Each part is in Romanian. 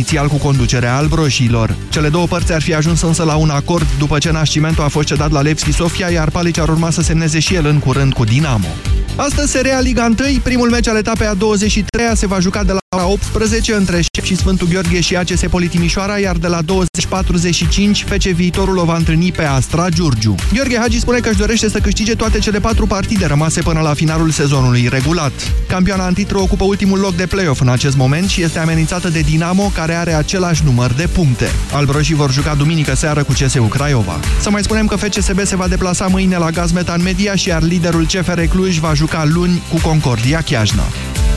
inițial cu conducerea albroșilor. Cele două părți ar fi ajuns însă la un acord după ce Nascimento a fost cedat la Levski Sofia, iar Palic ar urma să semneze și el în curând cu Dinamo. Astăzi se rea Liga 1, primul meci al etapei a 23-a se va juca de la ora 18 între Șep și Sfântul Gheorghe și ACS Politimișoara, iar de la 20.45 FC Viitorul o va întâlni pe Astra Giurgiu. Gheorghe Hagi spune că își dorește să câștige toate cele patru partide rămase până la finalul sezonului regulat. Campioana Antitră ocupă ultimul loc de play-off în acest moment și este amenințată de Dinamo, care are același număr de puncte. Albroșii vor juca duminică seară cu CSU Craiova. Să mai spunem că FCSB se va deplasa mâine la Gazmetan Media și iar liderul CFR Cluj va juca luni cu Concordia Chiajna.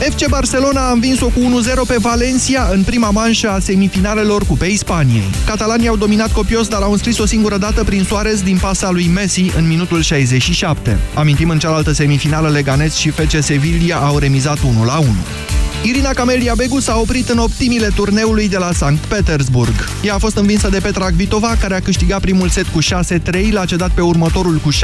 FC Barcelona a învins-o cu 1-0 pe Valencia în prima manșă a semifinalelor Cupei Spaniei. Catalanii au dominat copios, dar au înscris o singură dată prin Suarez din pasa lui Messi în minutul 67. Amintim în cealaltă semifinală Leganés și FC Sevilla au remizat 1-1. Irina Camelia Begu s-a oprit în optimile turneului de la Sankt Petersburg. Ea a fost învinsă de Petra Kvitova, care a câștigat primul set cu 6-3, l-a cedat pe următorul cu 6-1,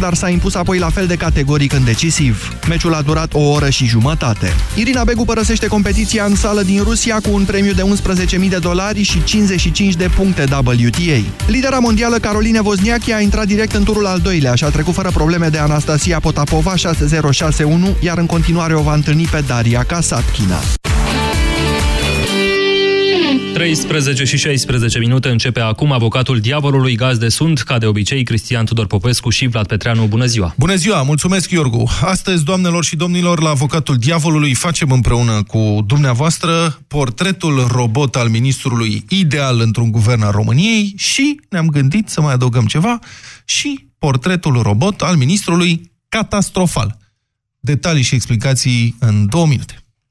dar s-a impus apoi la fel de categoric în decisiv. Meciul a durat o oră și jumătate. Irina Begu părăsește competiția în sală din Rusia cu un premiu de 11.000 de dolari și 55 de puncte WTA. Lidera mondială Caroline Wozniacki a intrat direct în turul al doilea și a trecut fără probleme de Anastasia Potapova 6-0-6-1, iar în continuare o va întâlni pe Daria Kasatki. China. 13 și 16 minute începe acum avocatul diavolului gazde sunt, ca de obicei, Cristian Tudor Popescu și Vlad Petreanu. Bună ziua! Bună ziua! Mulțumesc, Iorgu! Astăzi, doamnelor și domnilor, la avocatul diavolului facem împreună cu dumneavoastră portretul robot al ministrului ideal într-un guvern al României și ne-am gândit să mai adăugăm ceva și portretul robot al ministrului catastrofal. Detalii și explicații în două minute.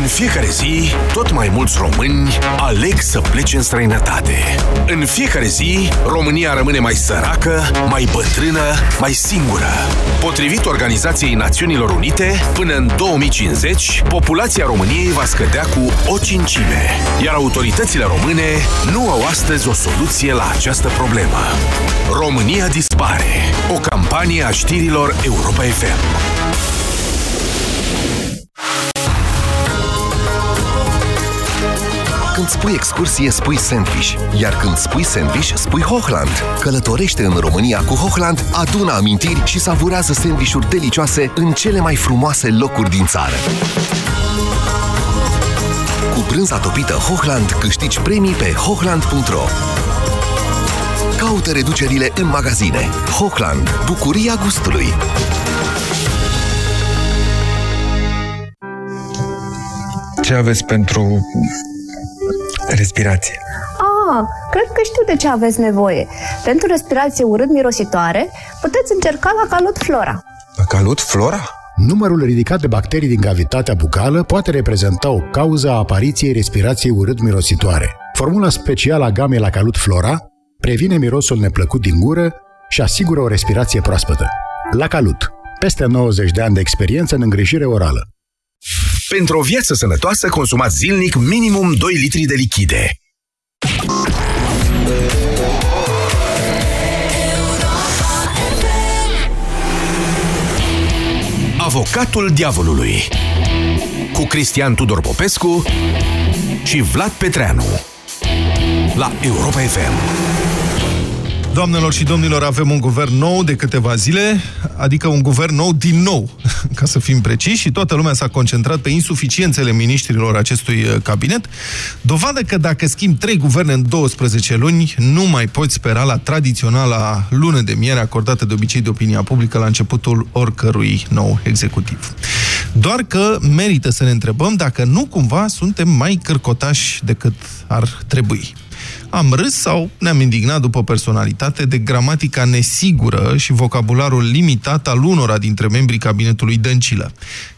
În fiecare zi, tot mai mulți români aleg să plece în străinătate. În fiecare zi, România rămâne mai săracă, mai bătrână, mai singură. Potrivit Organizației Națiunilor Unite, până în 2050, populația României va scădea cu o cincime, iar autoritățile române nu au astăzi o soluție la această problemă. România dispare. O campanie a știrilor Europa FM. Când spui excursie, spui sandwich. Iar când spui sandwich, spui Hochland. Călătorește în România cu Hochland, adună amintiri și savurează sandvișuri delicioase în cele mai frumoase locuri din țară. Cu brânza topită Hochland câștigi premii pe hochland.ro Caută reducerile în magazine. Hochland. Bucuria gustului. Ce aveți pentru respirație? Ah, cred că știu de ce aveți nevoie. Pentru respirație urât-mirositoare, puteți încerca la Calut Flora. La Calut Flora? Numărul ridicat de bacterii din cavitatea bucală poate reprezenta o cauză a apariției respirației urât-mirositoare. Formula specială a gamei la Calut Flora previne mirosul neplăcut din gură și asigură o respirație proaspătă. La Calut. Peste 90 de ani de experiență în îngrijire orală. Pentru o viață sănătoasă, consumați zilnic minimum 2 litri de lichide. Avocatul diavolului cu Cristian Tudor Popescu și Vlad Petreanu la Europa FM. Doamnelor și domnilor, avem un guvern nou de câteva zile, adică un guvern nou din nou, ca să fim preciși, și toată lumea s-a concentrat pe insuficiențele ministrilor acestui uh, cabinet, dovadă că dacă schimbi trei guverne în 12 luni, nu mai poți spera la tradiționala lună de miere acordată de obicei de opinia publică la începutul oricărui nou executiv. Doar că merită să ne întrebăm dacă nu cumva suntem mai cârcotași decât ar trebui. Am râs sau ne-am indignat după personalitate de gramatica nesigură și vocabularul limitat al unora dintre membrii cabinetului Dăncilă.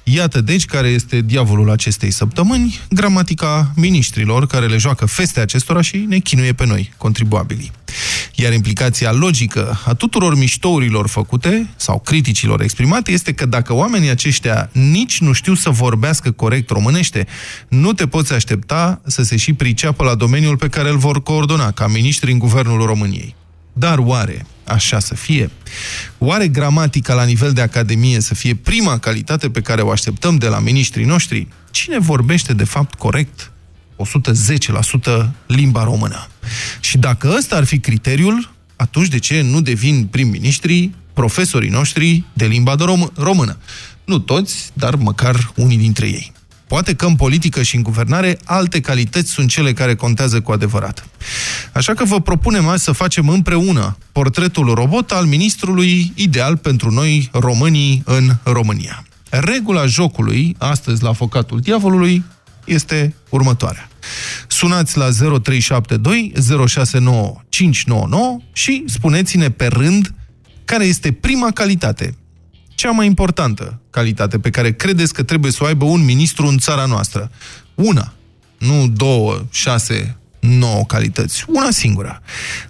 Iată deci care este diavolul acestei săptămâni, gramatica ministrilor care le joacă feste acestora și ne chinuie pe noi, contribuabilii. Iar implicația logică a tuturor miștourilor făcute sau criticilor exprimate este că dacă oamenii aceștia nici nu știu să vorbească corect românește, nu te poți aștepta să se și priceapă la domeniul pe care îl vor coordona ca ministri în Guvernul României. Dar oare așa să fie? Oare gramatica la nivel de academie să fie prima calitate pe care o așteptăm de la ministrii noștri? Cine vorbește de fapt corect 110% limba română? Și dacă ăsta ar fi criteriul, atunci de ce nu devin prim-ministrii profesorii noștri de limba de rom română? Nu toți, dar măcar unii dintre ei. Poate că în politică și în guvernare alte calități sunt cele care contează cu adevărat. Așa că vă propunem azi să facem împreună portretul robot al ministrului ideal pentru noi românii în România. Regula jocului, astăzi la focatul diavolului, este următoarea. Sunați la 0372 069 599 și spuneți-ne pe rând care este prima calitate cea mai importantă calitate pe care credeți că trebuie să o aibă un ministru în țara noastră. Una, nu două, șase, nouă calități. Una singură.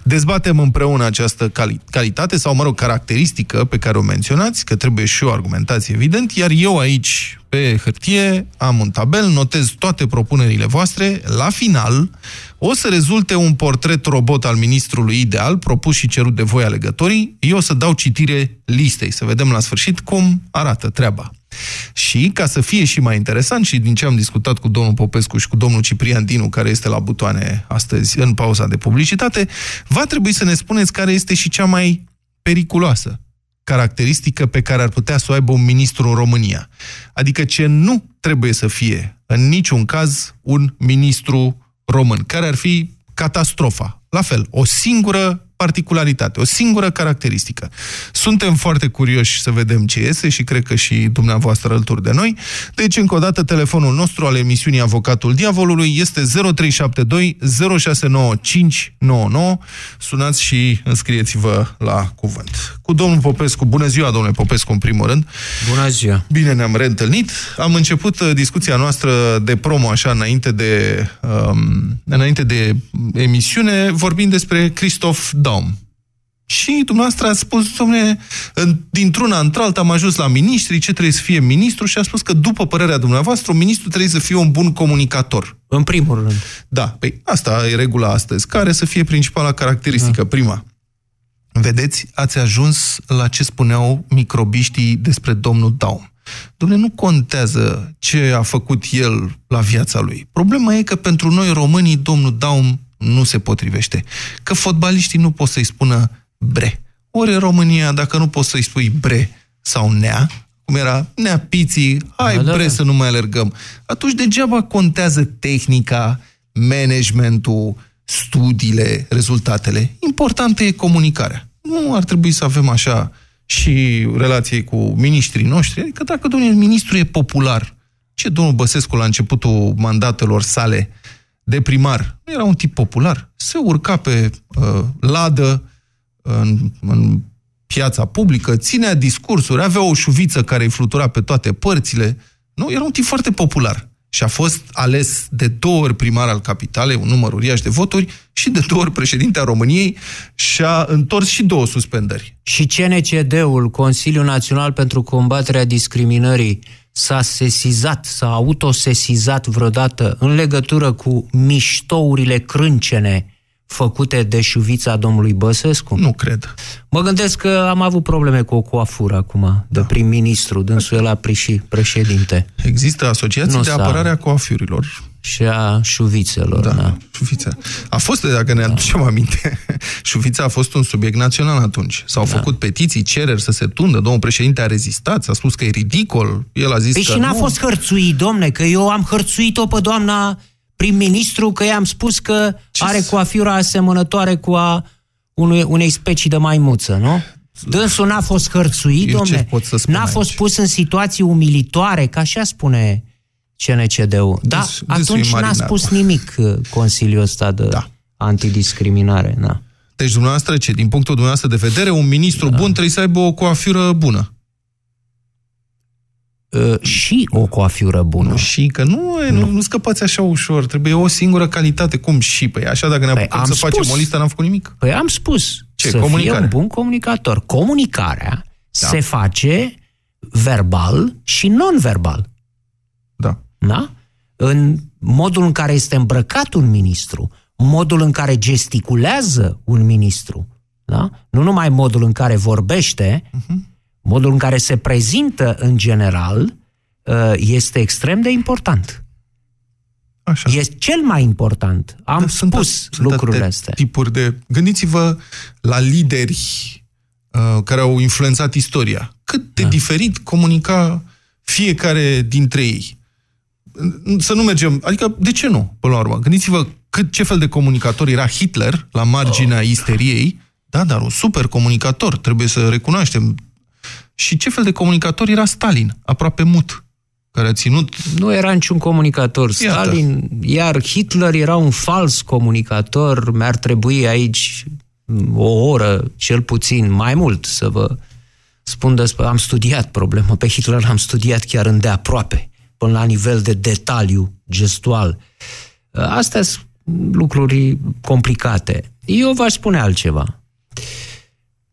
Dezbatem împreună această cali calitate sau, mă rog, caracteristică pe care o menționați, că trebuie și o argumentație evident, iar eu aici, pe hârtie, am un tabel, notez toate propunerile voastre. La final, o să rezulte un portret robot al ministrului ideal, propus și cerut de voi alegătorii. Eu o să dau citire listei, să vedem la sfârșit cum arată treaba. Și, ca să fie și mai interesant, și din ce am discutat cu domnul Popescu și cu domnul Ciprian Dinu, care este la butoane astăzi în pauza de publicitate, va trebui să ne spuneți care este și cea mai periculoasă caracteristică pe care ar putea să o aibă un ministru în România. Adică ce nu trebuie să fie în niciun caz un ministru român. Care ar fi catastrofa? La fel, o singură particularitate, o singură caracteristică. Suntem foarte curioși să vedem ce iese și cred că și dumneavoastră alături de noi. Deci, încă o dată, telefonul nostru al emisiunii Avocatul Diavolului este 0372 069599. Sunați și înscrieți-vă la cuvânt. Cu domnul Popescu, bună ziua, domnule Popescu, în primul rând. Bună ziua. Bine ne-am reîntâlnit. Am început uh, discuția noastră de promo, așa, înainte de, um, înainte de emisiune, vorbind despre Christoph Daum. Și dumneavoastră a spus, domnule, dintr-una într-alta am ajuns la ministri, ce trebuie să fie ministru și a spus că, după părerea dumneavoastră, un ministru trebuie să fie un bun comunicator. În primul rând. Da, păi asta e regula astăzi. Care să fie principala caracteristică? Da. Prima. Vedeți, ați ajuns la ce spuneau microbiștii despre domnul Daum. Domnule, nu contează ce a făcut el la viața lui. Problema e că pentru noi românii domnul Daum nu se potrivește. Că fotbaliștii nu pot să-i spună bre. Ori în România, dacă nu poți să-i spui bre sau nea, cum era nea piții, hai da, da, bre da. să nu mai alergăm, atunci degeaba contează tehnica, managementul, studiile, rezultatele. Importantă e comunicarea. Nu ar trebui să avem așa și relație cu ministrii noștri. Adică dacă domnul ministru e popular, ce domnul Băsescu la începutul mandatelor sale de primar, era un tip popular, se urca pe uh, ladă în, în piața publică, ținea discursuri, avea o șuviță care îi flutura pe toate părțile. Nu, era un tip foarte popular. Și a fost ales de două ori primar al capitalei, un număr uriaș de voturi, și de două ori președinte a României și a întors și două suspendări. Și CNCD-ul, Consiliul Național pentru Combaterea Discriminării, s-a sesizat, s-a autosesizat vreodată în legătură cu miștourile crâncene făcute de șuvița domnului Băsescu? Nu cred. Mă gândesc că am avut probleme cu o coafură acum, de da. prim-ministru, dânsul el a și președinte. Există asociații nu de apărare a coafurilor. Și a șuvițelor. Da, da. șuvița. A fost, dacă ne da. aducem aminte, șuvița a fost un subiect național atunci. S-au da. făcut petiții, cereri să se tundă, domnul președinte a rezistat, s-a spus că e ridicol, el a zis păi că și n-a nu. fost hărțuit, domne, că eu am hărțuit-o pe doamna prim-ministru că i-am spus că Ce are coafura asemănătoare cu a unui, unei specii de maimuță, nu? Dânsul n-a fost hărțuit, domne, n-a aici? fost pus în situații umilitoare, ca așa spune CNCD-ul. Da, Dânsul atunci e n-a marinar. spus nimic uh, Consiliul ăsta de Da. antidiscriminare. Da. Deci dumneavoastră ce? Din punctul dumneavoastră de vedere, un ministru da. bun trebuie să aibă o coafură bună. uh, și o coafiură bună. Nu și, că nu, nu. nu, nu scăpați așa ușor. Trebuie o singură calitate. Cum și? Păi așa, dacă ne Păi, apucăm am să spus. facem o listă, n-am făcut nimic. Păi am spus. Ce? Să Comunicare. fie un bun comunicator. Comunicarea da. se face verbal și non-verbal. Da. Da? În modul în care este îmbrăcat un ministru, modul în care gesticulează un ministru, da? nu numai modul în care vorbește, uh-huh. modul în care se prezintă în general, uh, este extrem de important. Așa. Este cel mai important. Am Dar sunt spus at- sunt lucrurile atâtea astea. tipuri de... Gândiți-vă la lideri uh, care au influențat istoria. Cât de da. diferit comunica fiecare dintre ei. Să nu mergem... Adică, de ce nu, până la urmă? Gândiți-vă cât, ce fel de comunicator era Hitler la marginea isteriei. Da, dar un super comunicator, trebuie să recunoaștem. Și ce fel de comunicator era Stalin, aproape mut, care a ținut Nu era niciun comunicator. Stalin, iar Hitler era un fals comunicator. Mi-ar trebui aici o oră, cel puțin, mai mult, să vă spun despre... Am studiat problema pe Hitler, am studiat chiar îndeaproape, până la nivel de detaliu gestual. Astea sunt lucruri complicate. Eu v-aș spune altceva.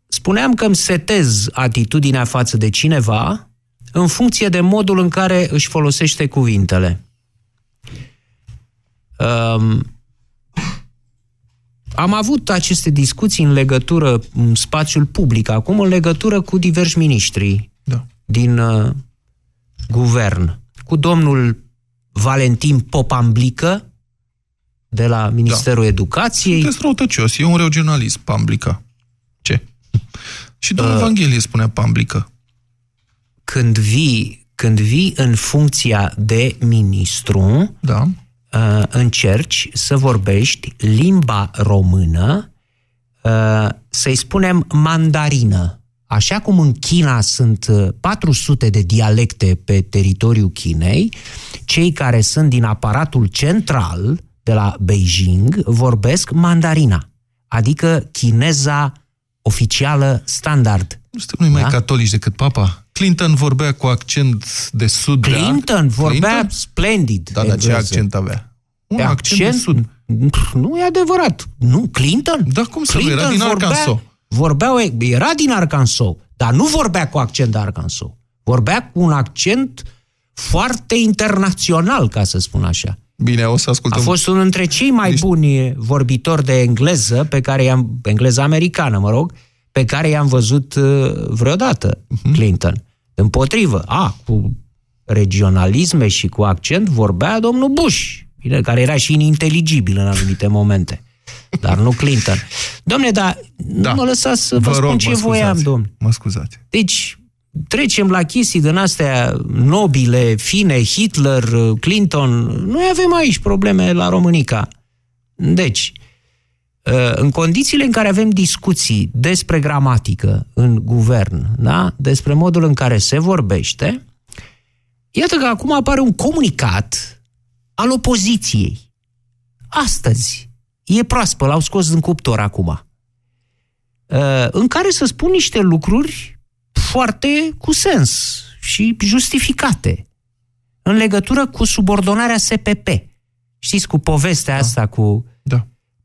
Spuneam că îmi setez atitudinea față de cineva în funcție de modul în care își folosește cuvintele. Um, am avut aceste discuții în legătură, în spațiul public, acum în legătură cu diversi miniștri da. din uh, guvern. Cu domnul Valentin Popamblică, de la Ministerul da. Educației. Sunteți răutăcios, e un regionalist, Pamblica. Ce? Și domnul uh, Evanghelie spunea Pamblică. Când vii, când vii în funcția de ministru, da. uh, încerci să vorbești limba română, uh, să-i spunem mandarină. Așa cum în China sunt 400 de dialecte pe teritoriul Chinei, cei care sunt din aparatul central de la Beijing vorbesc mandarina, adică chineza oficială standard. Nu suntem noi mai da? catolici decât papa? Clinton vorbea cu accent de sud. Clinton da? vorbea Clinton? splendid. Da, dar ce accent avea? Un Pe accent, accent de sud. Nu e adevărat. Nu, Clinton? Da, cum să nu? Clinton Era din vorbea, Arkansas. Vorbea, era din Arkansas, dar nu vorbea cu accent de Arkansas. Vorbea cu un accent foarte internațional, ca să spun așa. Bine, o să ascultăm. A fost unul dintre cei mai Niște... buni vorbitori de engleză, pe care i-am, engleză americană, mă rog, pe care i-am văzut uh, vreodată, uh-huh. Clinton. Împotrivă, a, cu regionalisme și cu accent vorbea domnul Bush, bine, care era și ininteligibil în anumite momente. Dar nu Clinton. Domne, dar da. nu mă lăsați să vă, vă spun rog, ce voiam, domne. Mă scuzați. Deci, trecem la chestii din astea nobile, fine, Hitler, Clinton. Noi avem aici probleme la Românica. Deci, în condițiile în care avem discuții despre gramatică în guvern, da? despre modul în care se vorbește, iată că acum apare un comunicat al opoziției. Astăzi, e proaspăt, l-au scos din cuptor acum, în care să spun niște lucruri foarte cu sens și justificate în legătură cu subordonarea SPP. Știți, cu povestea da. asta cu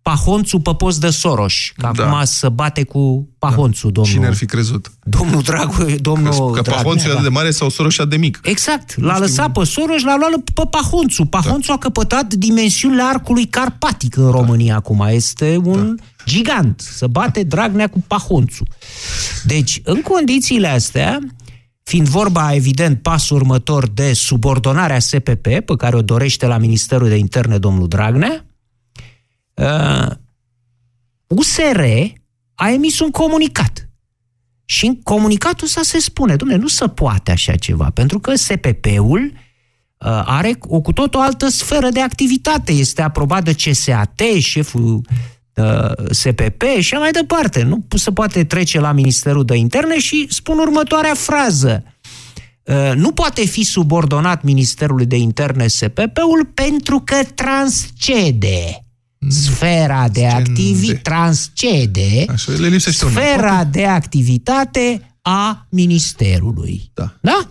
da. pahonțul pe post de Soros, că da. acum să bate cu pahonțul, da. domnul... Cine ar fi crezut? Domnul Dragu, domnul Că, că pahonțul e de mare sau Soros de mic. Exact. L-a nu lăsat pe Soros, l-a luat pe pahonțul. Pahonțul da. a căpătat dimensiunile arcului carpatic în România da. acum. Este un... Da gigant, să bate Dragnea cu pahonțul. Deci, în condițiile astea, fiind vorba, evident, pasul următor de subordonarea SPP, pe care o dorește la Ministerul de Interne domnul Dragnea, uh, USR a emis un comunicat. Și în comunicatul ăsta se spune, domnule, nu se poate așa ceva, pentru că SPP-ul uh, are o cu tot o altă sferă de activitate. Este aprobat de CSAT, șeful SPP și mai departe. Nu se poate trece la Ministerul de Interne și spun următoarea frază. Nu poate fi subordonat Ministerului de Interne SPP-ul pentru că transcede sfera de activitate transcede Așa, le sfera de activitate a Ministerului. Da. da?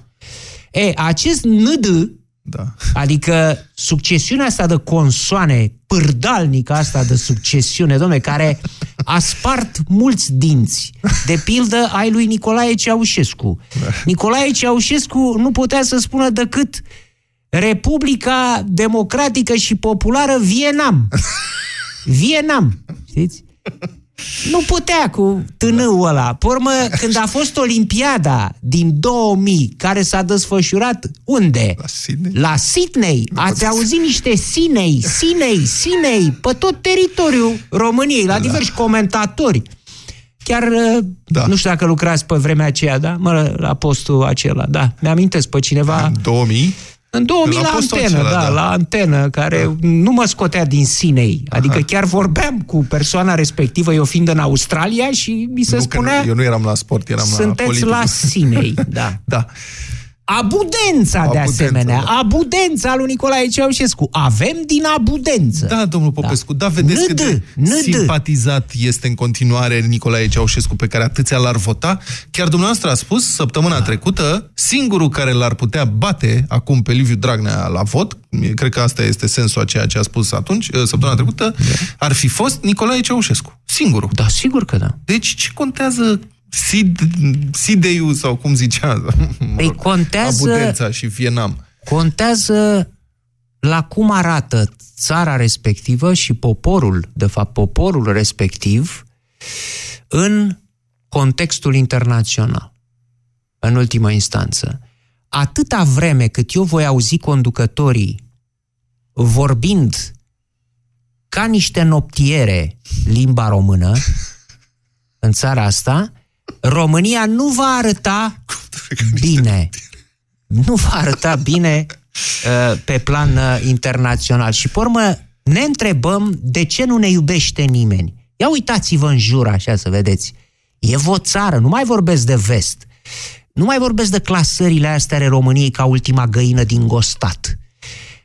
E, acest ND, Da. adică succesiunea asta de consoane, pârdalnică asta de succesiune, domne, care a spart mulți dinți. De pildă ai lui Nicolae Ceaușescu. Nicolae Ceaușescu nu putea să spună decât Republica Democratică și Populară Vietnam. Vietnam, știți? Nu putea cu tânâul ăla. Pe urmă, când a fost Olimpiada din 2000, care s-a desfășurat unde? La Sydney? La Sydney. Ați auzit niște Sinei, Sinei, Sinei, pe tot teritoriul României, la diversi comentatori. Chiar, Da. da. nu știu dacă lucrați pe vremea aceea, da? Mă, la postul acela, da. Mi-amintesc pe cineva... În 2000? În 2000 La la, postul antenă, acela, da, da. la antenă, care da. nu mă scotea din sinei. Adică chiar vorbeam cu persoana respectivă, eu fiind în Australia și mi se nu, că spunea, nu, eu nu eram la sport, eram la sunteți politică. la sinei. Da. Da. Abudența, de Abudența, asemenea. da. Abudența lui Nicolae Ceaușescu. Avem din abudență. Da, domnul Popescu, da, vedeți cât Nădă, de nădă. simpatizat este în continuare Nicolae Ceaușescu, pe care atâția l-ar vota. Chiar dumneavoastră a spus săptămâna trecută, singurul care l-ar putea bate acum pe Liviu Dragnea la vot, cred că asta este sensul a ceea ce a spus atunci, săptămâna trecută, ar fi fost Nicolae Ceaușescu. Singurul. Da, sigur că da. Deci ce contează Sid, Sideiu sau cum zicea? Păi contează- Abudența și Vietnam. Contează la cum arată țara respectivă și poporul, de fapt poporul respectiv, în contextul internațional, în ultima instanță. Atâta vreme cât eu voi auzi conducătorii vorbind ca niște noptiere limba română în țara asta, România nu va arăta bine. Nu va arăta bine uh, pe plan uh, internațional. Și, pe urmă, ne întrebăm de ce nu ne iubește nimeni. Ia uitați-vă în jur așa să vedeți. E o țară, nu mai vorbesc de vest. Nu mai vorbesc de clasările astea ale României ca ultima găină din Gostat.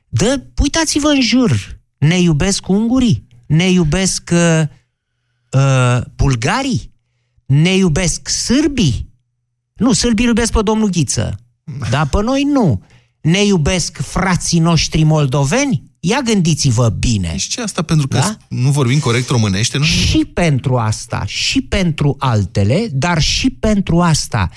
Dă, uitați-vă în jur. Ne iubesc ungurii, ne iubesc uh, uh, bulgarii, ne iubesc sârbii. Nu, sârbii iubesc pe domnul Ghiță, dar pe noi nu. Ne iubesc frații noștri moldoveni? Ia gândiți-vă bine. Și ce asta? Pentru că Da? nu vorbim corect românește? Nu? Și pentru asta, și pentru altele, dar și pentru asta.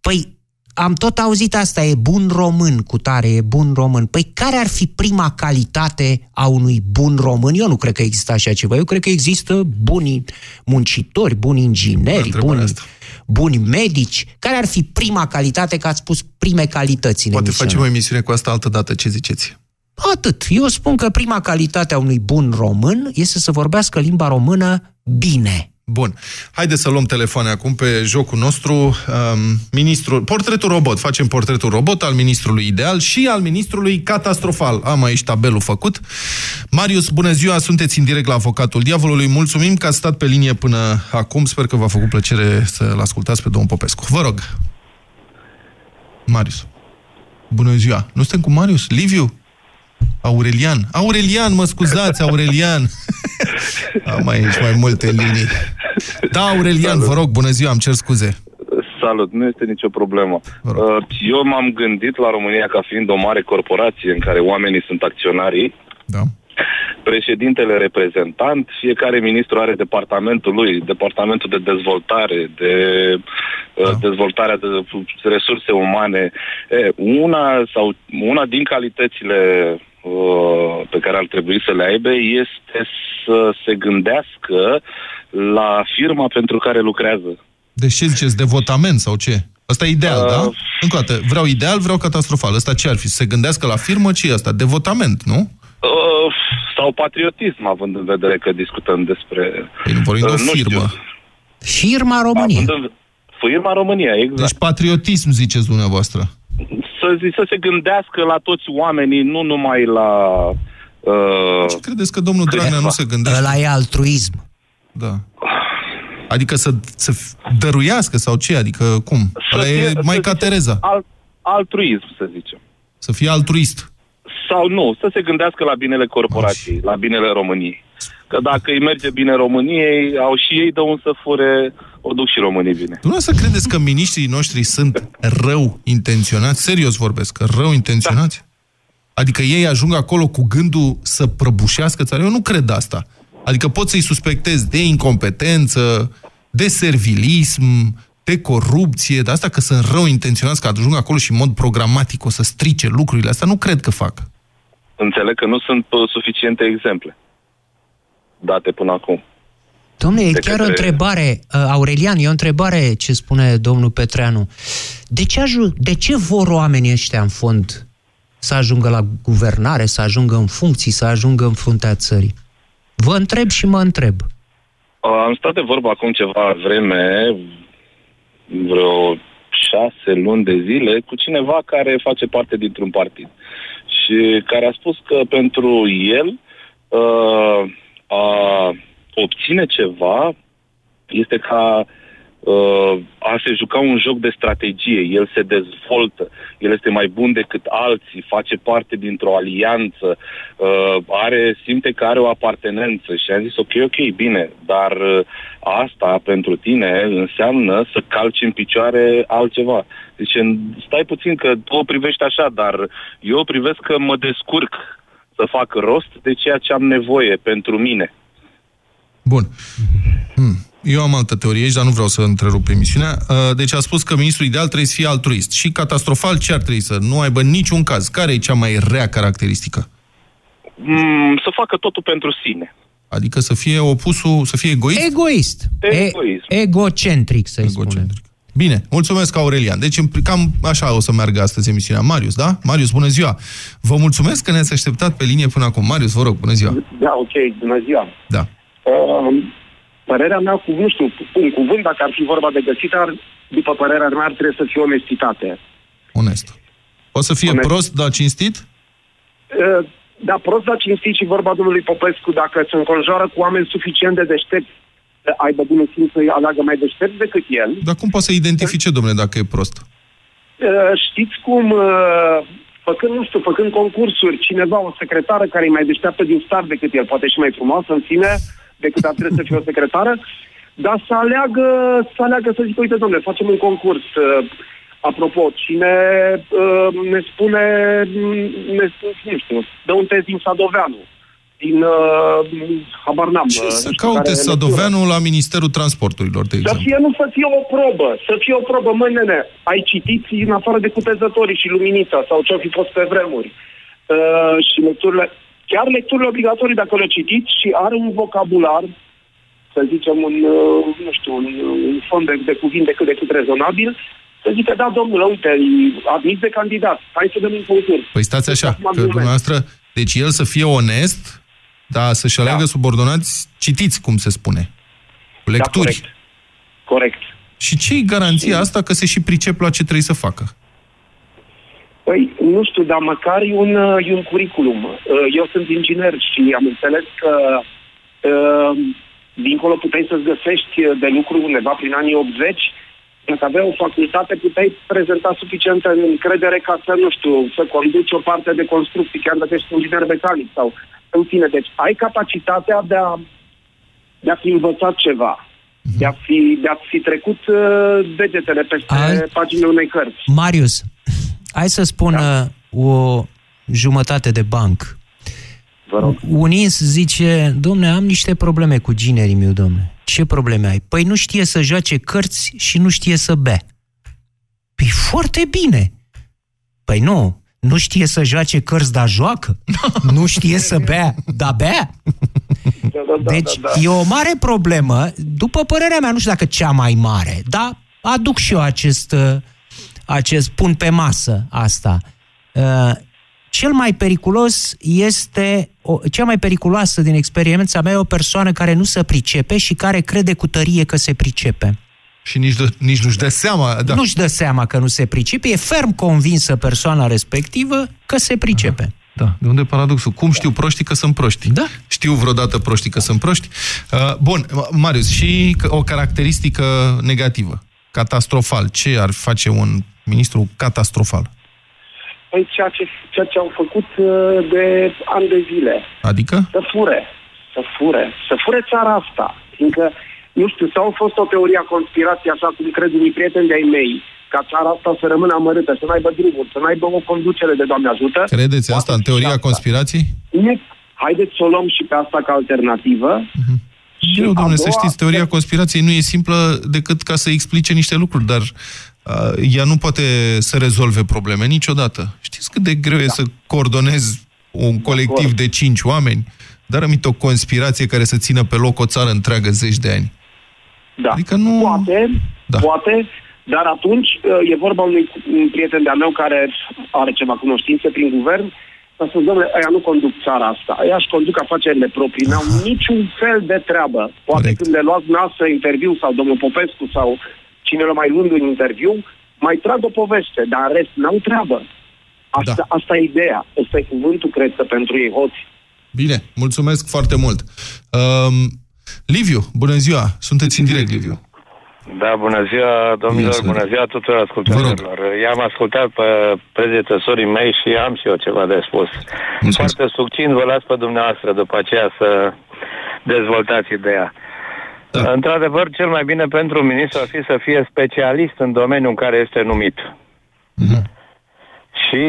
Păi, am tot auzit asta, e bun român cu tare, e bun român. Păi care ar fi prima calitate a unui bun român? Eu nu cred că există așa ceva. Eu cred că există buni muncitori, buni ingineri, Întrebarea buni, asta. buni medici. Care ar fi prima calitate, că ați spus prime calități în Poate emisiune? facem o emisiune cu asta altă dată, ce ziceți? Atât. Eu spun că prima calitate a unui bun român este să vorbească limba română bine. Bun. Haideți să luăm telefoane acum pe jocul nostru. Um, ministrul, portretul robot. Facem portretul robot al ministrului ideal și al ministrului catastrofal. Am aici tabelul făcut. Marius, bună ziua, sunteți în direct la Avocatul Diavolului. Mulțumim că ați stat pe linie până acum. Sper că v-a făcut plăcere să-l ascultați pe domnul Popescu. Vă rog. Marius. Bună ziua. Nu suntem cu Marius? Liviu? Aurelian. Aurelian, mă scuzați, Aurelian. Am aici mai multe linii. Da, Aurelian, vă rog, bună ziua, am cer scuze. Salut, nu este nicio problemă. Uh, Eu m-am gândit la România ca fiind o mare corporație în care oamenii sunt acționarii, Da. președintele reprezentant, fiecare ministru are departamentul lui, departamentul de dezvoltare, de uh, dezvoltarea de resurse umane. E, una sau una din calitățile uh, pe care ar trebui să le aibă este să se gândească la firma pentru care lucrează. Deci ce ziceți, devotament sau ce? Asta e ideal, Uh. da? Încă o dată, vreau ideal, vreau catastrofal. Ăsta ce ar fi? Să se gândească la firmă, ce e asta? Devotament, nu? Uh, sau patriotism, având în vedere că discutăm despre... Păi nu vorbim de o Uh, nu firmă. Firma România. Având în... Firma România, exact. Deci patriotism, ziceți dumneavoastră. Să, zi, să se gândească la toți oamenii, nu numai la... Uh, Ce credeți că domnul Dragnea nu se gândește? Ăla e altruism. Da. Adică să, să dăruiască sau ce? Adică cum? Ăla fie- e să Maica zicem, Tereza. Alt, altruism, să zicem. Să fie altruist. Sau nu, să se gândească la binele corporației, la binele României. Că dacă îi merge bine României, au și ei de un să fure, o duc și românii bine. Dumneavoastră credeți că miniștrii noștri sunt rău intenționați? Serios vorbesc, rău intenționați? Da. Adică ei ajung acolo cu gândul să prăbușească țara? Eu nu cred asta. Adică pot să-i suspectez de incompetență, de servilism, de corupție, de asta că sunt rău intenționați, că ajung acolo și în mod programatic o să strice lucrurile astea, nu cred că fac. Înțeleg că nu sunt uh, suficiente exemple date până acum. Domnule, e De chiar o către- întrebare, uh, Aurelian, e o întrebare ce spune domnul Petreanu. De ce, aju- de ce vor oamenii ăștia în fond să ajungă la guvernare, să ajungă în funcții, să ajungă în fruntea țării? Vă întreb și mă întreb. Uh, Am stat de vorbă acum ceva vreme, vreo șase luni de zile, cu cineva care face parte dintr-un partid. Și care a spus că pentru el uh, a obține ceva este ca uh, a se juca un joc de strategie. El se dezvoltă, el este mai bun decât alții, face parte dintr-o alianță, uh, are, simte că are o apartenență și am zis ok, ok, bine, dar uh, asta pentru tine înseamnă să calci în picioare altceva. Zice, stai puțin că tu o privești așa, dar eu o privesc că mă descurc să fac rost de ceea ce am nevoie pentru mine. Bun. Hmm. Eu am altă teorie aici, dar nu vreau să întrerup emisiunea. Uh, Deci a spus că ministrul ideal trebuie să fie altruist. Și catastrofal ce ar trebui să nu aibă niciun caz? Care e cea mai rea caracteristică? Mm, să facă totul pentru sine. Adică să fie opusul, să fie egoist? Egoist. Egoism. E- egocentric, să-i spunem. Bine, mulțumesc, Aurelian. Deci în- cam așa o să meargă astăzi emisiunea. Marius, da? Marius, bună ziua! Vă mulțumesc că ne-ați așteptat pe linie până acum. Marius, vă rog, bună ziua! Da, ok, bună ziua. Da. Uh, părerea mea, cu, nu știu, un cuvânt, dacă ar fi vorba de găsit, ar, după părerea mea, ar trebui să fie onestitate. Onest. O să fie Onest. prost, dar cinstit? Uh, da, prost, dar cinstit și vorba domnului Popescu, dacă se înconjoară cu oameni suficient de deștepți, să aibă bună simț să-i aleagă mai deștepți decât el. Dar cum poate să identifice, domnule, dacă e prost? Uh, știți cum, uh, făcând, nu știu, făcând concursuri, cineva, o secretară care e mai deșteaptă din start decât el, poate și mai frumoasă în sine decât ar trebui să fie o secretară, dar să aleagă, să aleagă să zică, uite, domnule, facem un concurs. Uh, apropo, cine uh, ne spune, ne, nu știu, dă un test din Sadoveanu, din, uh, habar n-am. Ce uh, să nu știu caute care Sadoveanu la Ministerul Transporturilor, de să exemplu? fie, nu să fie o probă, să fie o probă, măi nene, ai citit în afară de cupezătorii și luminița sau ce-au fi fost pe vremuri. Uh, și lecturile, chiar lecturile obligatorii dacă le citiți și are un vocabular, să zicem, un, uh, nu știu, un, un fond de, de cuvinte cât de cât rezonabil, să zică, da, domnule, uite, e admis de candidat, hai să dăm un concurs. Păi stați așa, Acum că argument. dumneavoastră... Deci el să fie onest, dar să-și aleagă da. subordonați, citiți, cum se spune. Cu lecturi. Da, corect. corect. Și ce-i garanția asta că se și pricep la ce trebuie să facă? Păi, nu știu, dar măcar e un, uh, e un curriculum. Uh, Eu sunt inginer și am înțeles că uh, dincolo puteai să-ți găsești de lucru undeva prin anii 80, dacă aveai o facultate, puteai prezenta suficientă încredere ca să, nu știu, să conduci o parte de construcții, chiar dacă ești inginer mecanic sau în fine. Deci ai capacitatea de a, de a fi învățat ceva, de a fi, de a fi trecut uh, degetele peste Alt- paginile unei cărți. Marius, hai să spun da. o jumătate de banc. Unins zice, domne, am niște probleme cu ginerii meu, domne. Ce probleme ai? Păi nu știe să joace cărți și nu știe să bea. Păi foarte bine. Păi nu, nu știe să joace cărți, dar joacă. nu știe să bea, dar bea. Deci e o mare problemă, după părerea mea, nu știu dacă cea mai mare, dar aduc și eu acest, uh, acest pun pe masă asta. Uh, Cel mai periculos este, o, cea mai periculoasă din experiența mea e o persoană care nu se pricepe și care crede cu tărie că se pricepe. Și nici, de, nici nu-și dă seama. Da. Nu-și dă seama că nu se pricepe, e ferm convinsă persoana respectivă că se pricepe. Da, de unde paradoxul? Cum știu proștii că sunt proști? Da. Știu vreodată proștii că sunt proști? Uh, bun, Marius, și o caracteristică negativă, catastrofal. Ce ar face un ministru catastrofal? Păi ceea ce, ceea ce au făcut uh, de ani de zile. Adică? Să fure. Să fure. Să fure țara asta. Fiindcă nu știu, sau a fost o teorie a conspirației, așa cum cred unii prieteni de-ai mei, ca țara asta să rămână amărâtă, să n-aibă drumuri, să n-aibă o conducere de Doamne ajută. Credeți Poate asta în fi teoria și asta. conspirației? Nu. Haideți să o luăm și pe asta ca alternativă. Și Eu, a domnule, să doua- știți, teoria conspirației nu e simplă decât ca să explice niște lucruri, dar uh, ea nu poate să rezolve probleme niciodată. Știți cât de greu e să coordonezi un colectiv de cinci oameni, dar aminte o conspirație care să țină pe loc o țară întreagă zeci de ani. Da. Adică nu... Poate, Da. poate, dar atunci uh, e vorba unui un prieten de-a meu care are ceva cunoștințe prin guvern, să spun, domnule, aia nu conduc țara asta, aia își conduc afacerile proprii, n-au niciun fel de treabă. Poate Corect. când le luați noastră interviu sau domnul Popescu sau cine le mai luând un interviu, mai trag o poveste, dar în rest n-au treabă. Asta, da. asta e ideea, ăsta e cuvântul, cred că, pentru ei hoți. Bine, mulțumesc foarte mult. Um, Liviu, bună ziua! Sunteți în direct, Liviu. Da, bună ziua, domnilor, Bine, bună ziua tuturor ascultătorilor. I-am ascultat pe predecesorii mei și am și eu ceva de spus. Mulțumesc. Foarte succint vă las pe dumneavoastră după aceea să dezvoltați ideea. Da. Într-adevăr, cel mai bine pentru un ministru ar fi să fie specialist în domeniul în care este numit. Mhm. Și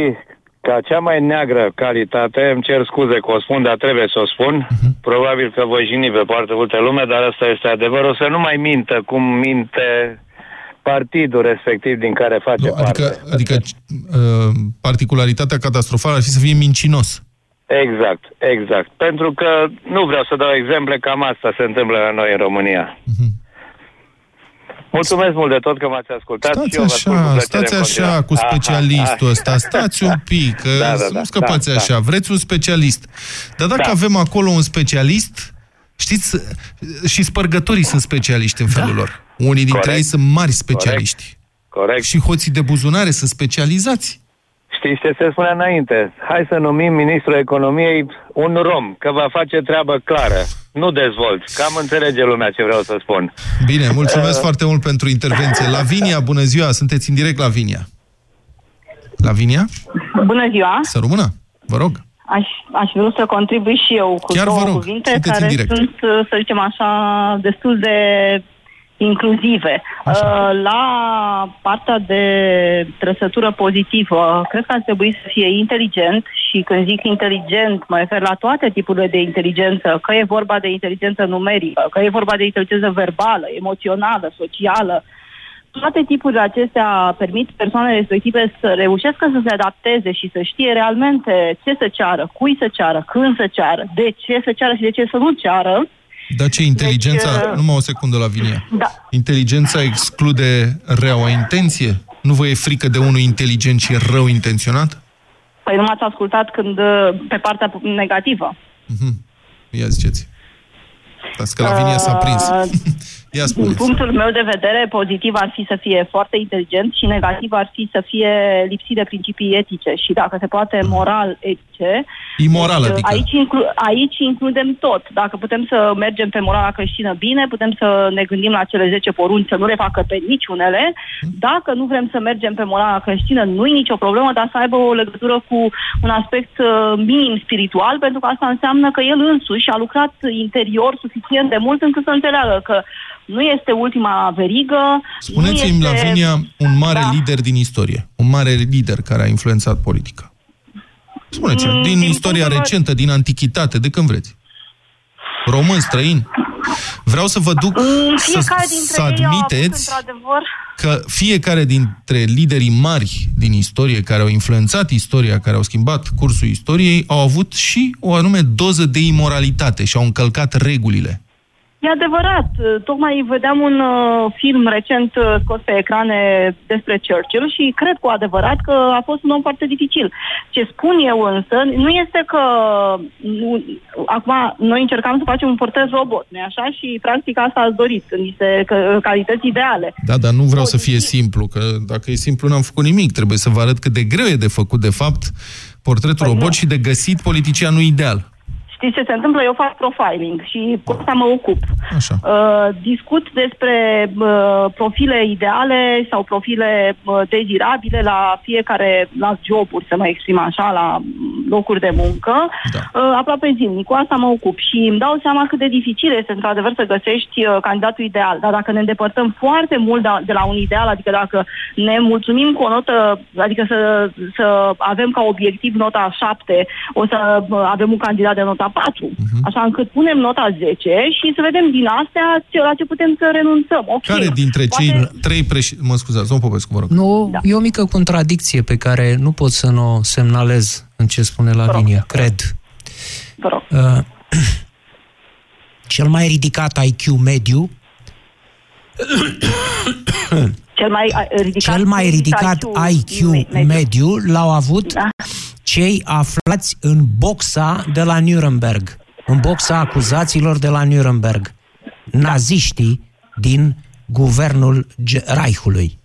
ca cea mai neagră calitate, îmi cer scuze că o spun, dar trebuie să o spun, Mhm. probabil că voi jini pe foarte multe lume, dar asta este adevărul, să nu mai mintă cum minte partidul respectiv din care face Nu, parte. adică adică uh, particularitatea catastrofală ar fi să fie mincinos. Exact, exact. Pentru că nu vreau să dau exemple, cam asta se întâmplă la noi în România. Mulțumesc mult de tot că m-ați ascultat și Mhm. Stați eu vă ascult cu așa, plăcere stați în așa continuare. cu specialistul Aha, ăsta, aha. stați un pic, că Da, da, să da, nu scăpați da, așa, vreți un specialist. Dar dacă Da. avem acolo un specialist, știți, și spărgătorii sunt specialiști în felul lor. Unii dintre Corect. ei sunt mari specialiști. Corect. Și hoții de buzunare sunt specializați. Știți ce se spune înainte? Hai să numim ministrul economiei un rom, că va face treabă clară. Nu dezvolt. Cam înțelege lumea ce vreau să spun. Bine, mulțumesc Uh. foarte mult pentru intervenție. Lavinia, bună ziua, sunteți în direct, Lavinia. Lavinia? Bună ziua! Să rămână, vă rog. Aș, aș vrea să contribui și eu cu Chiar vă două rog, cuvinte sunteți în care direct. sunt, să zicem așa, destul de inclusive. Uh, La partea de trăsătură pozitivă, cred că ar trebui să fie inteligent și când zic inteligent, mă refer la toate tipurile de inteligență, că e vorba de inteligență numerică, că e vorba de inteligență verbală, emoțională, socială, toate tipurile acestea permit persoanele respective să reușească să se adapteze și să știe realmente ce să ceară, cui să ceară, când să ceară, de ce să ceară și de ce să nu ceară. Dar ce inteligența... Deci, uh, Numai o secundă, Lavinia. Da. Inteligența exclude reaua intenție? Nu vă e frică de unul inteligent și rău intenționat? Păi nu m-ați ascultat când uh, pe partea negativă. Mhm. Ia ziceți. Dați că Lavinia s-a prins. Uh, Ia Din spuneți. punctul meu de vedere, pozitiv ar fi să fie foarte inteligent și negativ ar fi să fie lipsit de principii etice și dacă se poate moral etice. Imoral, Deci, adică. Aici, inclu- aici includem tot. Dacă putem să mergem pe morala creștină bine, putem să ne gândim la cele 10 porunci, să nu le facă pe niciunele. Dacă nu vrem să mergem pe morala creștină, nu e nicio problemă, dar să aibă o legătură cu un aspect uh, minim spiritual, pentru că asta înseamnă că el însuși a lucrat interior suficient de mult încât să înțeleagă că nu este ultima verigă. Spuneți-mi, nu este... Lavinia, un mare Da. lider din istorie. Un mare lider care a influențat politica. Spuneți-mi, Mm, din din istoria punctul meu- recentă, din antichitate, de când vreți. Român, străin. Vreau să vă duc Mm, să, Fiecare dintre să ei a avut, admiteți într-adevăr, că fiecare dintre liderii mari din istorie, care au influențat istoria, care au schimbat cursul istoriei, au avut și o anume doză de imoralitate și au încălcat regulile. E adevărat. Tocmai vedeam un uh, film recent uh, scos pe ecrane despre Churchill și cred cu adevărat că a fost un om foarte dificil. Ce spun eu însă nu este că nu, acum noi încercam să facem un portret robot, nu așa? Și practic asta ați dorit, niște că, calități ideale. Da, dar nu vreau să fie simplu, că dacă e simplu n-am făcut nimic. Trebuie să vă arăt cât de greu e de făcut, de fapt, portretul Păi robot nu. și de găsit politicianul ideal. Știți ce se întâmplă? Eu fac profiling și cu asta mă ocup. Așa. Uh, discut despre uh, profile ideale sau profile uh, dezirabile la fiecare, la joburi, să mă exprim așa, la locuri de muncă, da. uh, aproape zilnic. Cu asta mă ocup și îmi dau seama cât de dificil este, într-adevăr, să găsești uh, candidatul ideal. Dar dacă ne îndepărtăm foarte mult de, de la un ideal, adică dacă ne mulțumim cu o notă, adică să, să avem ca obiectiv nota 7, o să uh, avem un candidat de nota 4, uh-huh. așa încât punem nota 10 și să vedem din astea ce, la ce putem să renunțăm. Okay. Care dintre Poate... cei trei președinți... Mă scuzați, domnul Popescu, vă rog. Nu, da. e o mică contradicție pe care nu pot să nu o semnalez în ce spune Lavinia, cred. Vă rog. Uh, cel mai ridicat IQ mediu cel mai uh, ridicat, cel mai ridicat IQ, IQ mediu, mediu l-au avut da. Cei aflați în boxa de la Nuremberg, în boxa acuzaților de la Nuremberg, naziștii din guvernul Reichului.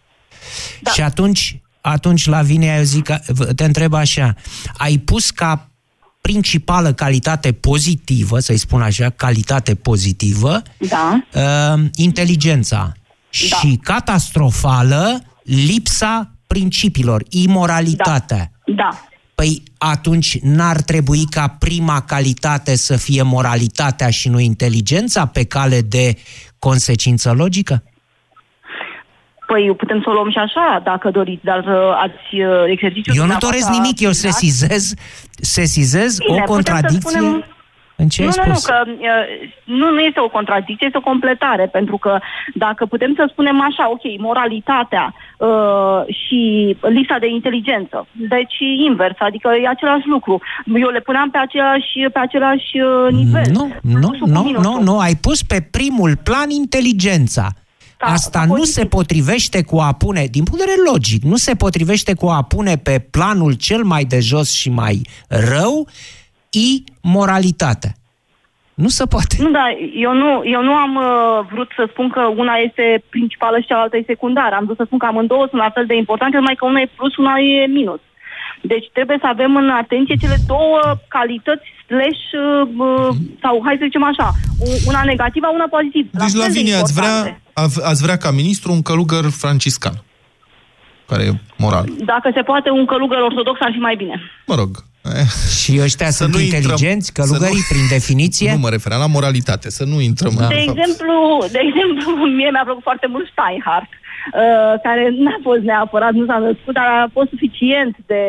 Da. Și atunci, atunci la vine, eu zic, te întreb așa, ai pus ca principală calitate pozitivă, să-i spun așa, calitate pozitivă, da. uh, inteligența. Da. Și catastrofală, lipsa principiilor, imoralitatea. Da. da. Păi atunci n-ar trebui ca prima calitate să fie moralitatea și nu inteligența pe cale de consecință logică? Păi putem să o luăm și așa, dacă doriți, dar uh, ați uh, exercițiul... Eu nu doresc nimic, eu sesizez, sesizez Bine, o contradicție... Spunem... În ce nu, ai nu, spus? nu, că nu, nu este o contradicție, este o completare, pentru că dacă putem să spunem așa, ok, moralitatea uh, și lipsa de inteligență, deci invers, adică e același lucru. Eu le puneam pe același, pe același uh, nivel. Nu, nu, nu, nu, nu, ai pus pe primul plan inteligența. Da, Asta nu se potrivește cu a pune, din punct de vedere logic, nu se potrivește cu a pune pe planul cel mai de jos și mai rău imoralitatea. Nu se poate. Nu, da, eu nu, eu nu am uh, vrut să spun că una este principală și cealaltă e secundară. Am vrut să spun că amândouă sunt la fel de importante, numai că una e plus, una e minus. Deci trebuie să avem în atenție cele două calități slash, uh, uh, sau hai să zicem așa, una negativă, una pozitivă. Deci, la Lavinia, ați vrea, ați vrea ca ministru un călugăr franciscan, care e moral. Dacă se poate, un călugăr ortodox ar fi mai bine. Mă rog, și ăștia să sunt nu inteligenți, intrăm, călugării, nu, prin definiție? Nu mă referam la moralitate, să nu intrăm da. De exemplu, de exemplu, mie mi-a plăcut foarte mult Steinhardt, uh, care n-a fost neapărat, nu s-a născut, dar a fost suficient de,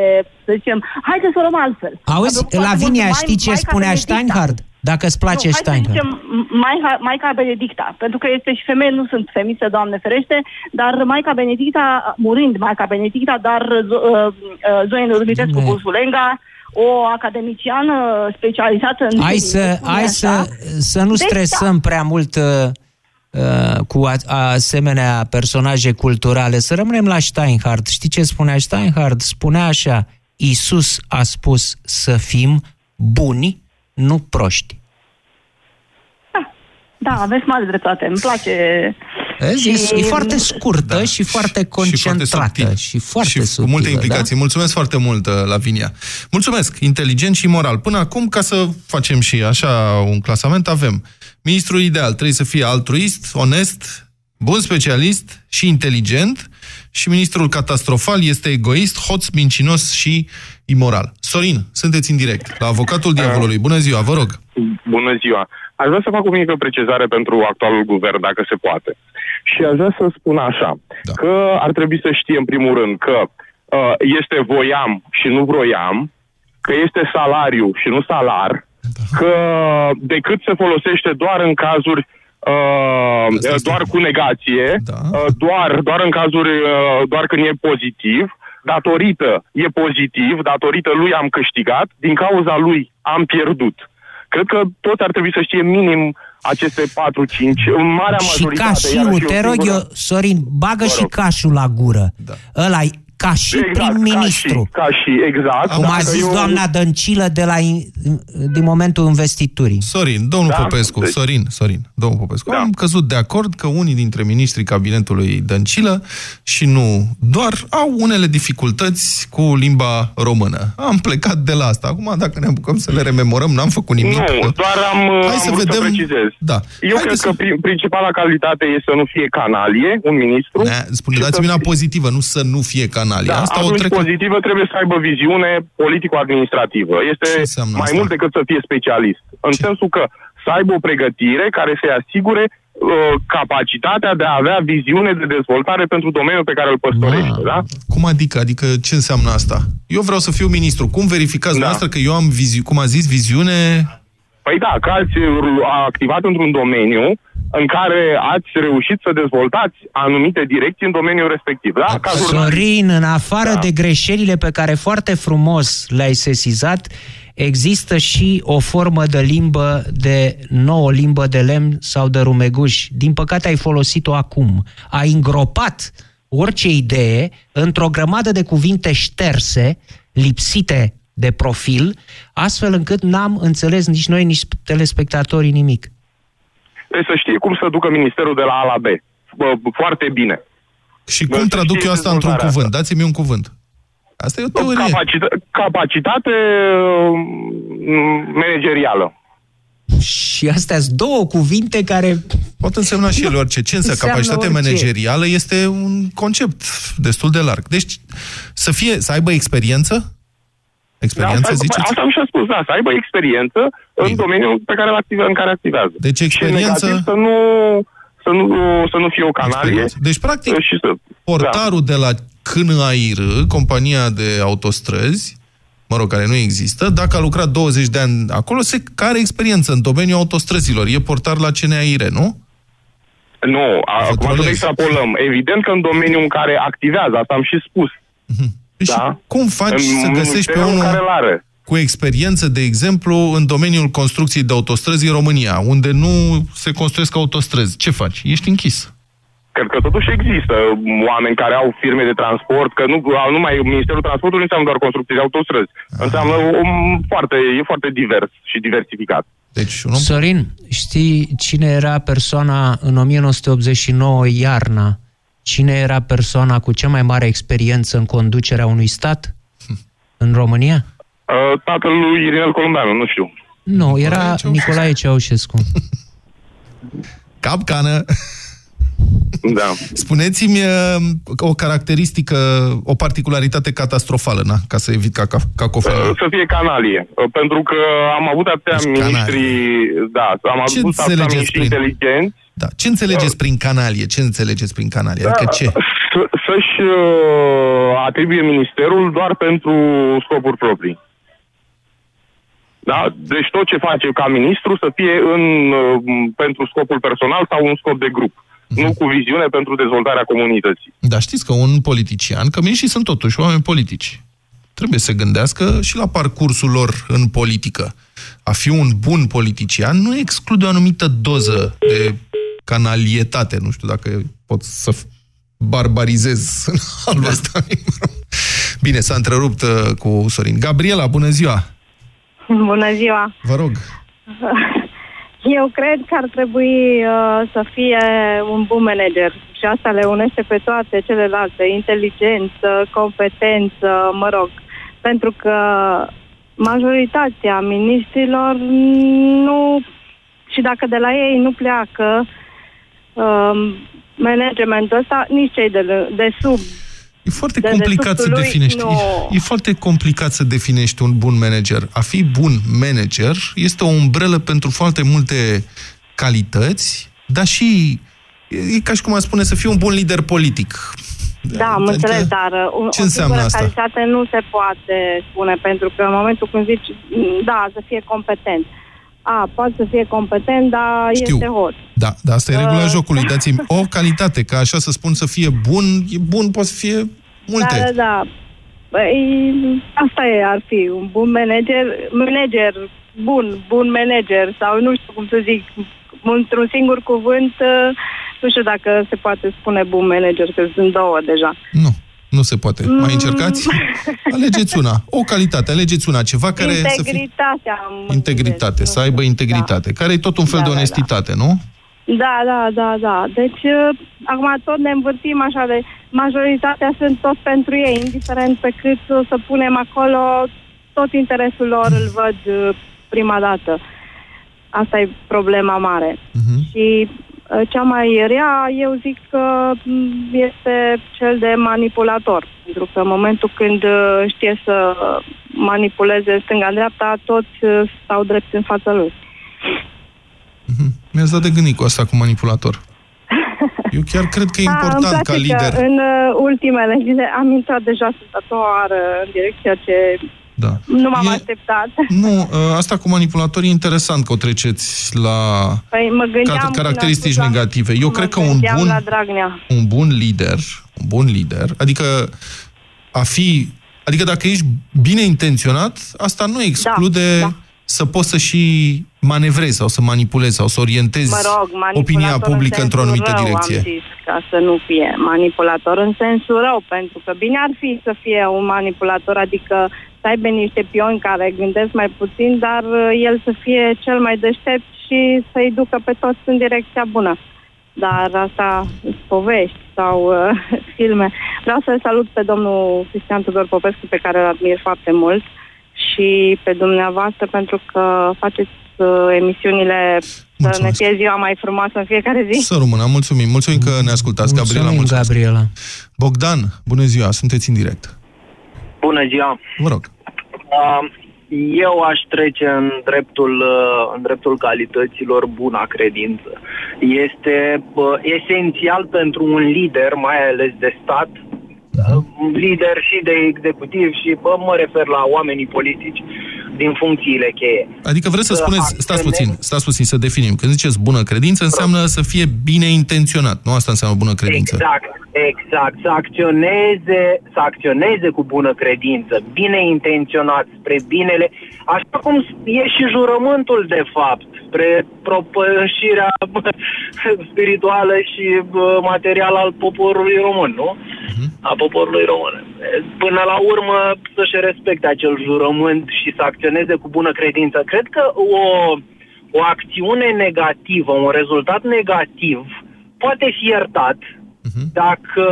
să zicem, haideți să o luăm altfel. Auzi, Lavinia, știi ce spunea Steinhardt? Dacă îți place nu, Steinhardt. Hai să zicem Maica, Maica Benedicta, pentru că este și femeie, nu sunt femistă, Doamne ferește, dar Maica Benedicta, murind Maica Benedicta, dar uh, uh, Zoe Rubitescu Bursulenga, o academiciană specializată în... Hai să, hai să, să nu deci, stresăm da. prea mult uh, uh, cu a, asemenea personaje culturale. Să rămânem la Steinhardt. Știi ce spunea Steinhardt? Spunea așa, Isus a spus să fim buni, nu proști. Da, aveți mare dreptate. Îmi place... Și... E foarte scurtă da. și foarte concentrată. Și foarte, și foarte și subtilă, cu multe implicații. Da? Mulțumesc foarte mult, uh, Lavinia. Mulțumesc, inteligent și moral. Până acum, ca să facem și așa un clasament, avem ministrul ideal. Trebuie să fie altruist, onest, bun specialist și inteligent și ministrul catastrofal este egoist, hoț, mincinos și imoral. Sorin, sunteți în direct la avocatul diavolului. Bună ziua, vă rog. Bună ziua. Aș vrea să fac o mică precizare pentru actualul guvern, dacă se poate. Și aș vrea să spun așa, da. că ar trebui să știe în primul rând că uh, este voiam și nu vroiam, că este salariu și nu salar, da. că decât se folosește doar în cazuri Uh, doar cu negație, da. uh, doar, doar în cazuri, uh, doar când e pozitiv, datorită e pozitiv, datorită lui am câștigat, din cauza lui am pierdut. Cred că toți ar trebui să știe minim aceste 4-5, în marea și majoritate. Și cașiul, te rog eu, Sorin, bagă și cașul la gură. Da. Ăla ca și exact, prim-ministru. Ca și, ca și, exact. Cum a zis eu... doamna Dăncilă de la, din momentul investiturii. Sorin, domnul da? Popescu, deci... Sorin, Sorin, domnul Popescu. Da. Am căzut de acord că unii dintre ministrii cabinetului Dăncilă și nu doar au unele dificultăți cu limba română. Am plecat de la asta. Acum, dacă ne apucăm să le rememorăm, n-am făcut nimic. Nu, doar am, Hai am să vedem. Să precizez. Da. Eu Hai cred să... că principala calitate este să nu fie canalie, un ministru. Ne, spune, dați-mi una pozitivă, nu să nu fie canalie canalie. Da, Asta o atunci trec... pozitivă trebuie să aibă viziune politico-administrativă. Este mai asta? mult decât să fie specialist. În sensul că să aibă o pregătire care să-i asigure uh, capacitatea de a avea viziune de dezvoltare pentru domeniul pe care îl păstorește, da? Cum adică? Adică ce înseamnă asta? Eu vreau să fiu ministru. Cum verificați da. dumneavoastră că eu am, vizi... cum a zis, viziune... Păi da, că ați uh, activat într-un domeniu în care ați reușit să dezvoltați anumite direcții în domeniul respectiv. Da? Ca jurnalist. Sorin, în afară da. de greșelile pe care foarte frumos le-ai sesizat, există și o formă de limbă de nouă limbă de lemn sau de rumeguș. Din păcate ai folosit-o acum. Ai îngropat orice idee într-o grămadă de cuvinte șterse, lipsite de profil, astfel încât n-am înțeles nici noi, nici telespectatorii nimic. Deci să știe cum să ducă ministerul de la A la B. Bă, Foarte bine. Și cum traduc eu asta într-un cuvânt? Dați-mi un cuvânt. Asta e o teorie. Capacita- capacitate mm, managerială. Și astea sunt două cuvinte care... Pot însemna și ele orice. Ce înseamnă Înseamnă capacitate orice. managerială este un concept destul de larg. Deci să fie, să aibă experiență? Experiență, da, asta, ziceți? Asta am și spus, da, să aibă experiență în domeniul pe care active, în care activează. Deci experiență- Și negativ să nu, să nu, să nu fie o canalie. Deci, practic, și să, Portarul de la CNAIR, compania de autostrăzi, mă rog, care nu există, dacă a lucrat 20 de ani acolo, se care experiență în domeniul autostrăzilor. E portar la CNAIR, nu? Nu, acum să ne extrapolăm. Evident că în domeniul în care activează, asta am și spus. Da? Cum faci În să găsești pe ministerul unul care l-are. cu experiență, de exemplu, în domeniul construcției de autostrăzi în România, unde nu se construiesc autostrăzi? Ce faci? Ești închis. Cred că totuși există oameni care au firme de transport, că nu, au numai Ministerul Transportului nu înseamnă doar construcții de autostrăzi. Înseamnă um, foarte, e foarte divers și diversificat. Deci, Sorin, știi cine era persoana în 1989 iarna? Cine era persoana cu cea mai mare experiență în conducerea unui stat în România? Uh, tatăl lui Irinel Columbeanu, nu știu. Nu, era Nicolae Ceaușescu. Capcană! Da. Spuneți-mi uh, o caracteristică, o particularitate catastrofală, na, ca să evit caca, cacofonia. Să fie canalie. Uh, Pentru că am avut atâtea Deci ministri, da, am Ce avut atâtea înțelegeți ministri prin- inteligenți, Da. Ce înțelegeți prin canalie? Ce înțelegeți prin canalie? Adică ce? să- să-și uh, atribuie ministerul doar pentru scopuri proprii. Da? Deci tot ce face ca ministru să fie în, uh, pentru scopul personal sau un scop de grup. Mhm. Nu cu viziune pentru dezvoltarea comunității. Dar știți că un politician, că și sunt totuși oameni politici, trebuie să gândească și la parcursul lor în politică. A fi un bun politician nu exclude o anumită doză de canalietate. Nu știu dacă pot să f- barbarizez în halul ăsta. Bine, s-a întrerupt uh, cu Sorin. Gabriela, bună ziua! Bună ziua! Vă rog. Eu cred că ar trebui uh, să fie un bun manager și asta le unește pe toate celelalte, inteligență, competență, mă rog, pentru că majoritatea ministrilor nu, și dacă de la ei nu pleacă um, managementul ăsta, nici cei de, l- de sub E foarte de complicat să dedesubtul lui, definești. nu. E, e foarte complicat să definești un bun manager. A fi bun manager este o umbrelă pentru foarte multe calități, dar și e, e ca și cum a spune să fii un bun lider politic. Da, am Adică, înțeles, dar uh, un, ce o înseamnă singură asta? calitate nu se poate spune, pentru că în momentul când zici, "Mm, da, să fie competent. A, poate să fie competent, dar Știu. este hot. Da, dar asta e regula Uh. jocului. Dați-mi o calitate, ca așa să spun să fie bun, e bun, poate să fie multe. Da, da, da. Păi, asta e, ar fi un bun manager, manager bun, bun manager, sau nu știu cum să zic, într-un singur cuvânt, uh, nu știu dacă se poate spune bun manager, că sunt două deja. Nu se poate. Mm. Mai încercați? Alegeți una. O calitate, alegeți una. Ceva care să fie... Integritatea. am Integritate, să aibă integritate. Care e tot un fel Da, de da, da. onestitate, nu? Da, da, da, da. Deci, uh, acum tot ne învârtim așa de... Majoritatea sunt tot pentru ei, indiferent pe cât o să punem acolo, tot interesul lor îl văd uh, prima dată. Asta e problema mare. Mhm. Și Uh, Cea mai rea, eu zic că m, este cel de manipulator. Pentru că în momentul când uh, știe să manipuleze stânga-dreapta, toți uh, stau drept în fața lui. Mi-ați dat de gândit cu asta cu manipulator. Eu chiar cred că e Da, îmi important place ca lider. Că în uh, ultimele zile am intrat deja sunt a doua oară în direcția ce Da. nu m-am E- așteptat. Nu, ă, asta cu manipulatorii e interesant că o treceți la Păi mă gândeam ca- când caracteristici am spus la- negative. Eu mă cred că un gândeam bun, la Dragnea. un bun lider, un bun lider, adică a fi, adică dacă ești bine intenționat, asta nu exclude Da, da. să poți să și manevrezi sau să manipulezi sau să orientezi Mă rog, manipulator opinia în publică într-o sensul anumită rău, direcție. Am zis, ca să nu fie manipulator în sensul rău, pentru că bine ar fi să fie un manipulator, adică să aibă niște pioni care gândesc mai puțin, dar uh, el să fie cel mai deștept și să-i ducă pe toți în direcția bună. Dar asta sunt povești sau uh, filme. Vreau să salut pe domnul Cristian Tudor Popescu, pe care îl admir foarte mult, și pe dumneavoastră pentru că faceți uh, emisiunile să ne fie ziua mai frumoasă în fiecare zi. Să rămână, mulțumim. Mulțumim că ne ascultați, Gabriela. Mulțumim, Gabriela. Bogdan, bună ziua, sunteți în direct. Bună ziua! Vă rog. Uh, Eu aș trece în dreptul, uh, în dreptul calităților buna credință. Este uh, esențial pentru un lider, mai ales de stat, uh, lider și de executiv și bă, mă refer la oamenii politici din funcțiile cheie. Adică vreți să Să spuneți, stați acționeze- puțin, stați puțin să definim. Când ziceți bună credință, înseamnă să fie bine intenționat. Nu asta înseamnă bună credință. Exact, exact. Să acționeze, să acționeze cu bună credință, bine intenționat, spre binele, așa cum e și jurământul, de fapt, spre propășirea spirituală și bă, materială al poporului român, nu? A poporului român. Până la urmă să-și respecte acel jurământ și să acționeze cu bună credință. Cred că o, o acțiune negativă, un rezultat negativ, poate fi iertat dacă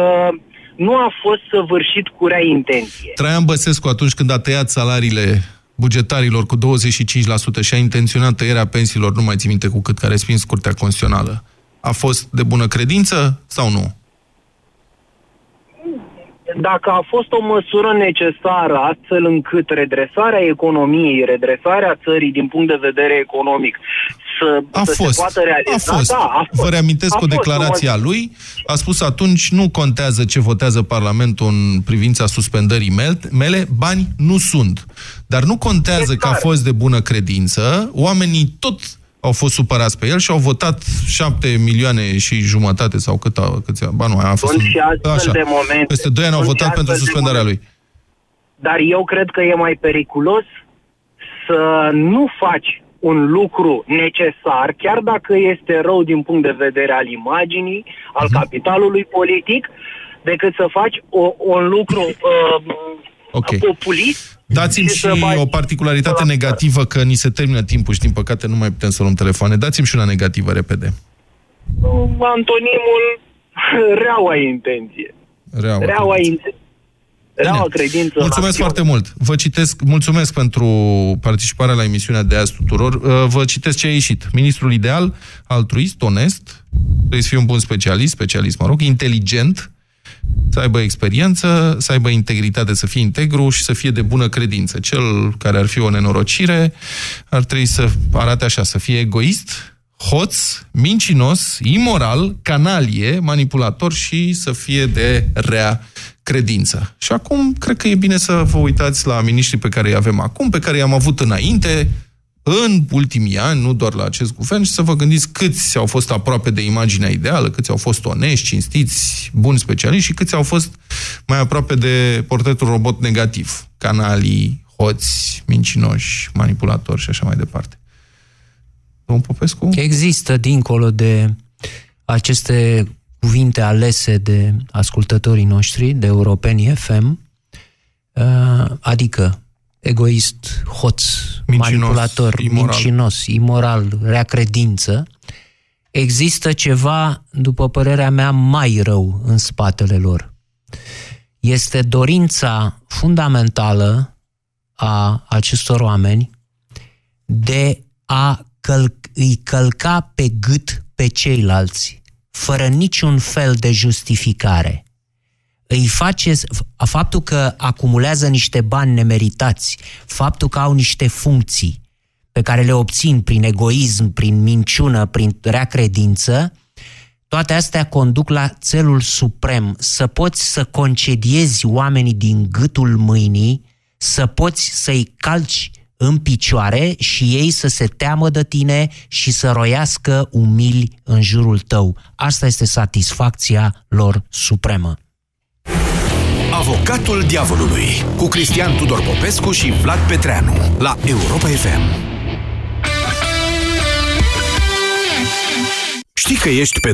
nu a fost săvârșit cu rea intenție. Traian Băsescu, atunci când a tăiat salariile bugetarilor cu 25% și a intenționat tăierea pensiilor, nu mai țin minte cu cât, care a respins Curtea Constituțională, a fost de bună credință sau nu? Dacă a fost o măsură necesară astfel încât redresarea economiei, redresarea țării din punct de vedere economic să, A să fost. se poată realiza, A fost. da, a fost. Vă reamintesc A o fost declarație a măsură. lui. A spus atunci, nu contează ce votează Parlamentul în privința suspendării mel- mele, bani nu sunt. Dar nu contează că a fost de bună credință, oamenii tot au fost supărați pe el și au votat 7 milioane și jumătate sau cât a, câți, ba nu, a fost Sunt un- și astfel de momente. Peste 2 ani au Sunt și votat pentru astfel de suspendarea lui. Dar eu cred că e mai periculos să nu faci un lucru necesar, chiar dacă este rău din punct de vedere al imaginii, al Mhm. capitalului politic, decât să faci o, un lucru uh, Ok. populist. Dați-mi și și să mai- o particularitate negativă, că ni se termină timpul și din păcate nu mai putem să luăm telefoane. Dați-mi și una negativă, repede. Antonimul reaua intenție. Reaua, Reaua intenție. Reaua Bine. credință. în Mulțumesc acțiune. foarte mult. Vă citesc, mulțumesc pentru participarea la emisiunea de azi tuturor. Uh, Vă citesc ce a ieșit. Ministrul ideal, altruist, onest, trebuie să fie un bun specialist, specialist, mă rog, inteligent, să aibă experiență, să aibă integritate, să fie integru și să fie de bună credință. Cel care ar fi o nenorocire ar trebui să arate așa, să fie egoist, hoț, mincinos, imoral, canalie, manipulator și să fie de rea credință. Și acum, cred că e bine să vă uitați la miniștrii pe care îi avem acum, pe care i-am avut înainte, în ultimii ani, nu doar la acest guvern, și să vă gândiți câți au fost aproape de imaginea ideală, câți au fost onești, cinstiți, buni specialiști și câți au fost mai aproape de portretul robot negativ. Canalii, hoți, mincinoși, manipulatori și așa mai departe. Domnul Popescu? Există, dincolo de aceste cuvinte alese de ascultătorii noștri, de Europeni FM, uh, adică egoist, hoț, Mincinos, manipulator, imoral. mincinos, imoral, rea credință, există ceva, după părerea mea, mai rău în spatele lor. Este dorința fundamentală a acestor oameni de a căl- îi călca pe gât pe ceilalți, fără niciun fel de justificare. Îi face faptul că acumulează niște bani nemeritați, faptul că au niște funcții pe care le obțin prin egoism, prin minciună, prin rea credință, toate astea conduc la țelul suprem, să poți să concediezi oamenii din gâtul mâinii, să poți să-i calci în picioare și ei să se teamă de tine și să roiască umili în jurul tău. Asta este satisfacția lor supremă. Avocatul diavolului cu Cristian Tudor Popescu și Vlad Petreanu la Europa FM. Știi că ești pe